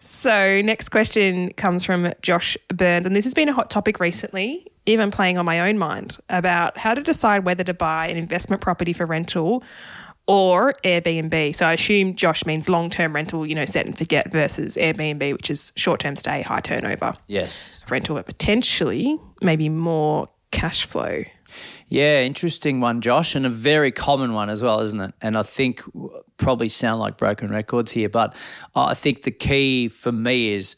So, next question comes from Josh Burns, and this has been a hot topic recently, even playing on my own mind about how to decide whether to buy an investment property for rental or Airbnb. So, I assume Josh means long term rental, you know, set and forget versus Airbnb, which is short term stay, high turnover Yes. rental, but potentially maybe more cash flow. Yeah, interesting one, Josh, and a very common one as well, isn't it? And I think probably sound like broken records here, but I think the key for me is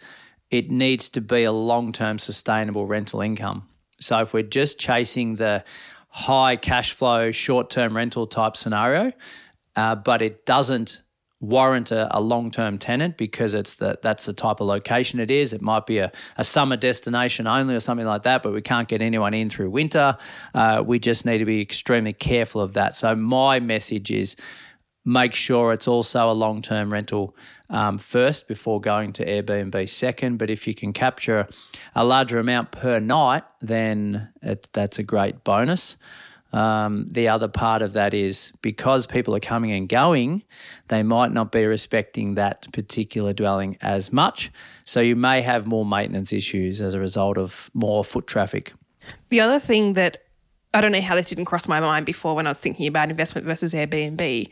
it needs to be a long term sustainable rental income. So if we're just chasing the high cash flow, short term rental type scenario, uh, but it doesn't warrant a, a long term tenant because it's the that's the type of location it is. It might be a, a summer destination only or something like that, but we can't get anyone in through winter. Uh, we just need to be extremely careful of that. So my message is make sure it's also a long term rental um, first before going to Airbnb second. But if you can capture a larger amount per night, then it, that's a great bonus. Um, the other part of that is because people are coming and going, they might not be respecting that particular dwelling as much. So you may have more maintenance issues as a result of more foot traffic. The other thing that I don't know how this didn't cross my mind before when I was thinking about investment versus Airbnb.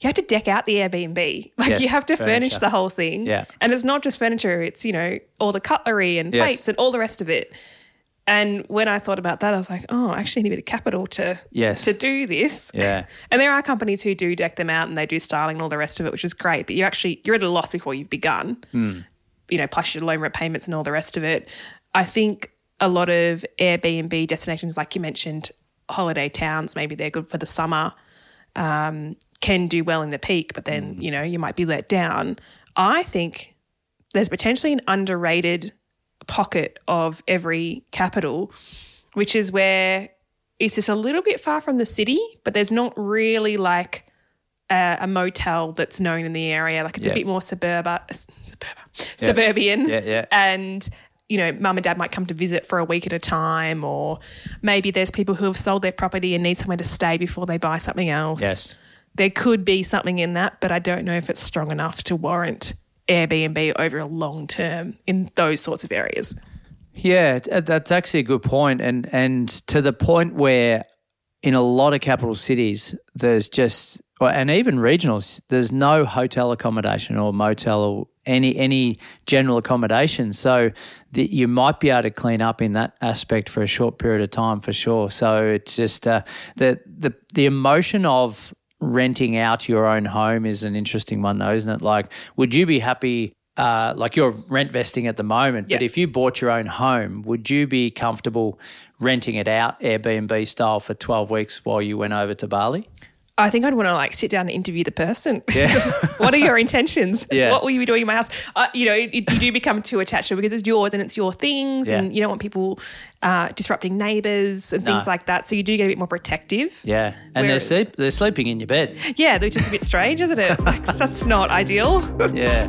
You have to deck out the Airbnb. Like Yes, you have to furnish the whole thing. Yeah. And it's not just furniture, it's, you know, all the cutlery and Yes. plates and all the rest of it. And when I thought about that, I was like, oh, I actually need a bit of capital to Yes. to do this. Yeah. And there are companies who do deck them out and they do styling and all the rest of it, which is great. But you actually you're at a loss before you've begun. You know, plus your loan repayments and all the rest of it. I think a lot of Airbnb destinations, like you mentioned, holiday towns, maybe they're good for the summer, um, can do well in the peak, but then you know you might be let down. I think there's potentially an underrated pocket of every capital, which is where it's just a little bit far from the city, but there's not really like a, a motel that's known in the area. Like it's Yeah. a bit more suburban, suburban suburban. Yeah, yeah. And, you know, mum and dad might come to visit for a week at a time, or maybe there's people who have sold their property and need somewhere to stay before they buy something else. Yes. There could be something in that, but I don't know if it's strong enough to warrant Airbnb over a long term in those sorts of areas. Yeah, that's actually a good point, and and to the point where in a lot of capital cities, there's just and even regionals, there's no hotel accommodation or motel or any any general accommodation. So that you might be able to clean up in that aspect for a short period of time for sure. So it's just uh, the the the emotion of renting out your own home is an interesting one, though, isn't it? Like, would you be happy? Uh, like you're rent vesting at the moment, but if you bought your own home, would you be comfortable renting it out Airbnb style for 12 weeks while you went over to Bali? I think I'd want to like sit down and interview the person. Yeah. what are your intentions? Yeah. What will you be doing in my house? Uh, you know, it, you do become too attached to it because it's yours and it's your things, Yeah. and you don't want people uh, disrupting neighbours and things like that. So you do get a bit more protective. Yeah, and they're sleep, they're sleeping in your bed. Yeah, which is a bit strange, isn't it? Like that's not ideal. Yeah.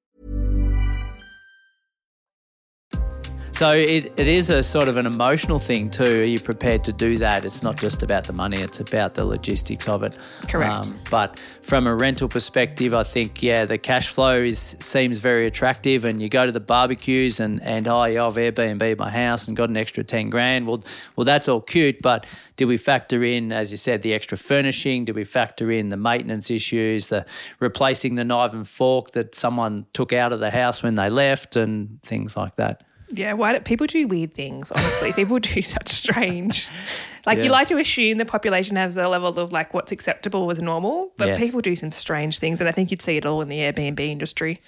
So it, it is a sort of an emotional thing too. Are you prepared to do that? It's not just about the money, it's about the logistics of it. Um, Correct. but from a rental perspective, I think, yeah, the cash flow is seems very attractive and you go to the barbecues and, and oh, yeah, I've Airbnb my house and got an extra 10 grand. Well, well, that's all cute, but do we factor in, as you said, the extra furnishing? Do we factor in the maintenance issues, the replacing the knife and fork that someone took out of the house when they left and things like that? Yeah, why do people do weird things? Honestly, people do such strange. Like Yeah. you like to assume the population has a level of like what's acceptable as normal, but Yes. people do some strange things, and I think you'd see it all in the Airbnb industry.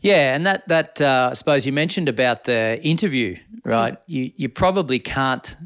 Yeah, and that that uh, I suppose you mentioned about the interview, right? You you probably can't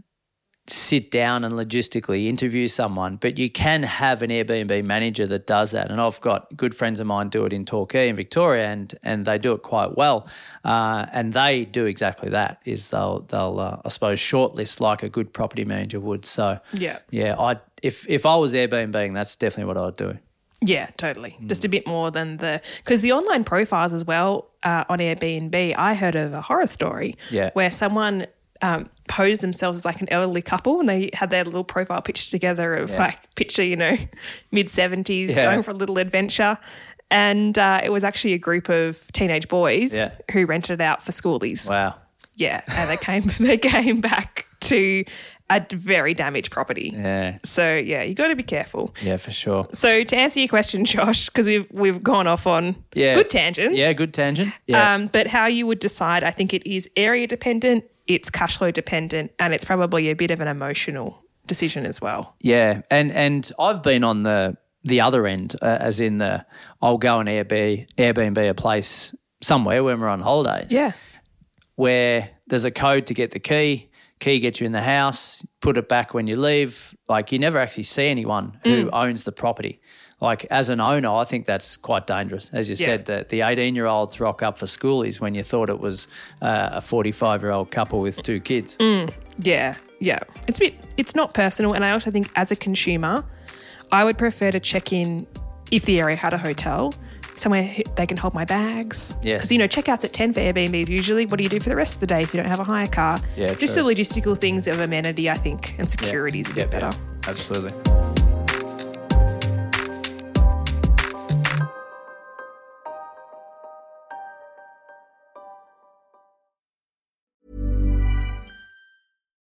sit down and logistically interview someone, but you can have an Airbnb manager that does that. And I've got good friends of mine do it in Torquay in Victoria, and and they do it quite well. Uh, and they do exactly that. Is they'll they'll uh, I suppose shortlist like a good property manager would. So Yeah. yeah, I if if I was Airbnb, that's definitely what I'd do. Yeah, totally. Just a bit more than the because the online profiles as well uh, on Airbnb. I heard of a horror story Yeah. where someone um, posed themselves as like an elderly couple and they had their little profile picture together of like picture you know mid seventies Yeah. going for a little adventure. And uh, it was actually a group of teenage boys Yeah. who rented it out for schoolies. Wow. Yeah, and they came they came back to a very damaged property. Yeah. So yeah, you got to be careful. Yeah, for sure. So to answer your question, Josh, because we've we've gone off on Yeah. good tangents. Yeah, good tangent. Yeah. Um, but how you would decide, I think it is area dependent, it's cash flow dependent, and it's probably a bit of an emotional decision as well. Yeah, and and I've been on the the other end, uh, as in the I'll go and Airbnb Airbnb a place somewhere when we're on holidays. Yeah. where there's a code to get the key. Key gets you in the house. Put it back when you leave. Like you never actually see anyone who owns the property. Like as an owner, I think that's quite dangerous. As you Yeah. said, that the 18 year olds rock up for schoolies when you thought it was uh, a 45 year old couple with two kids. Yeah, yeah. It's a bit. It's not personal, and I also think as a consumer, I would prefer to check in if the area had a hotel. Somewhere they can hold my bags. Yes. Because, you know, checkouts at 10 for Airbnbs usually. What do you do for the rest of the day if you don't have a hire car? Yeah, Just true. the logistical things of amenity, I think, and security is a bit better. absolutely.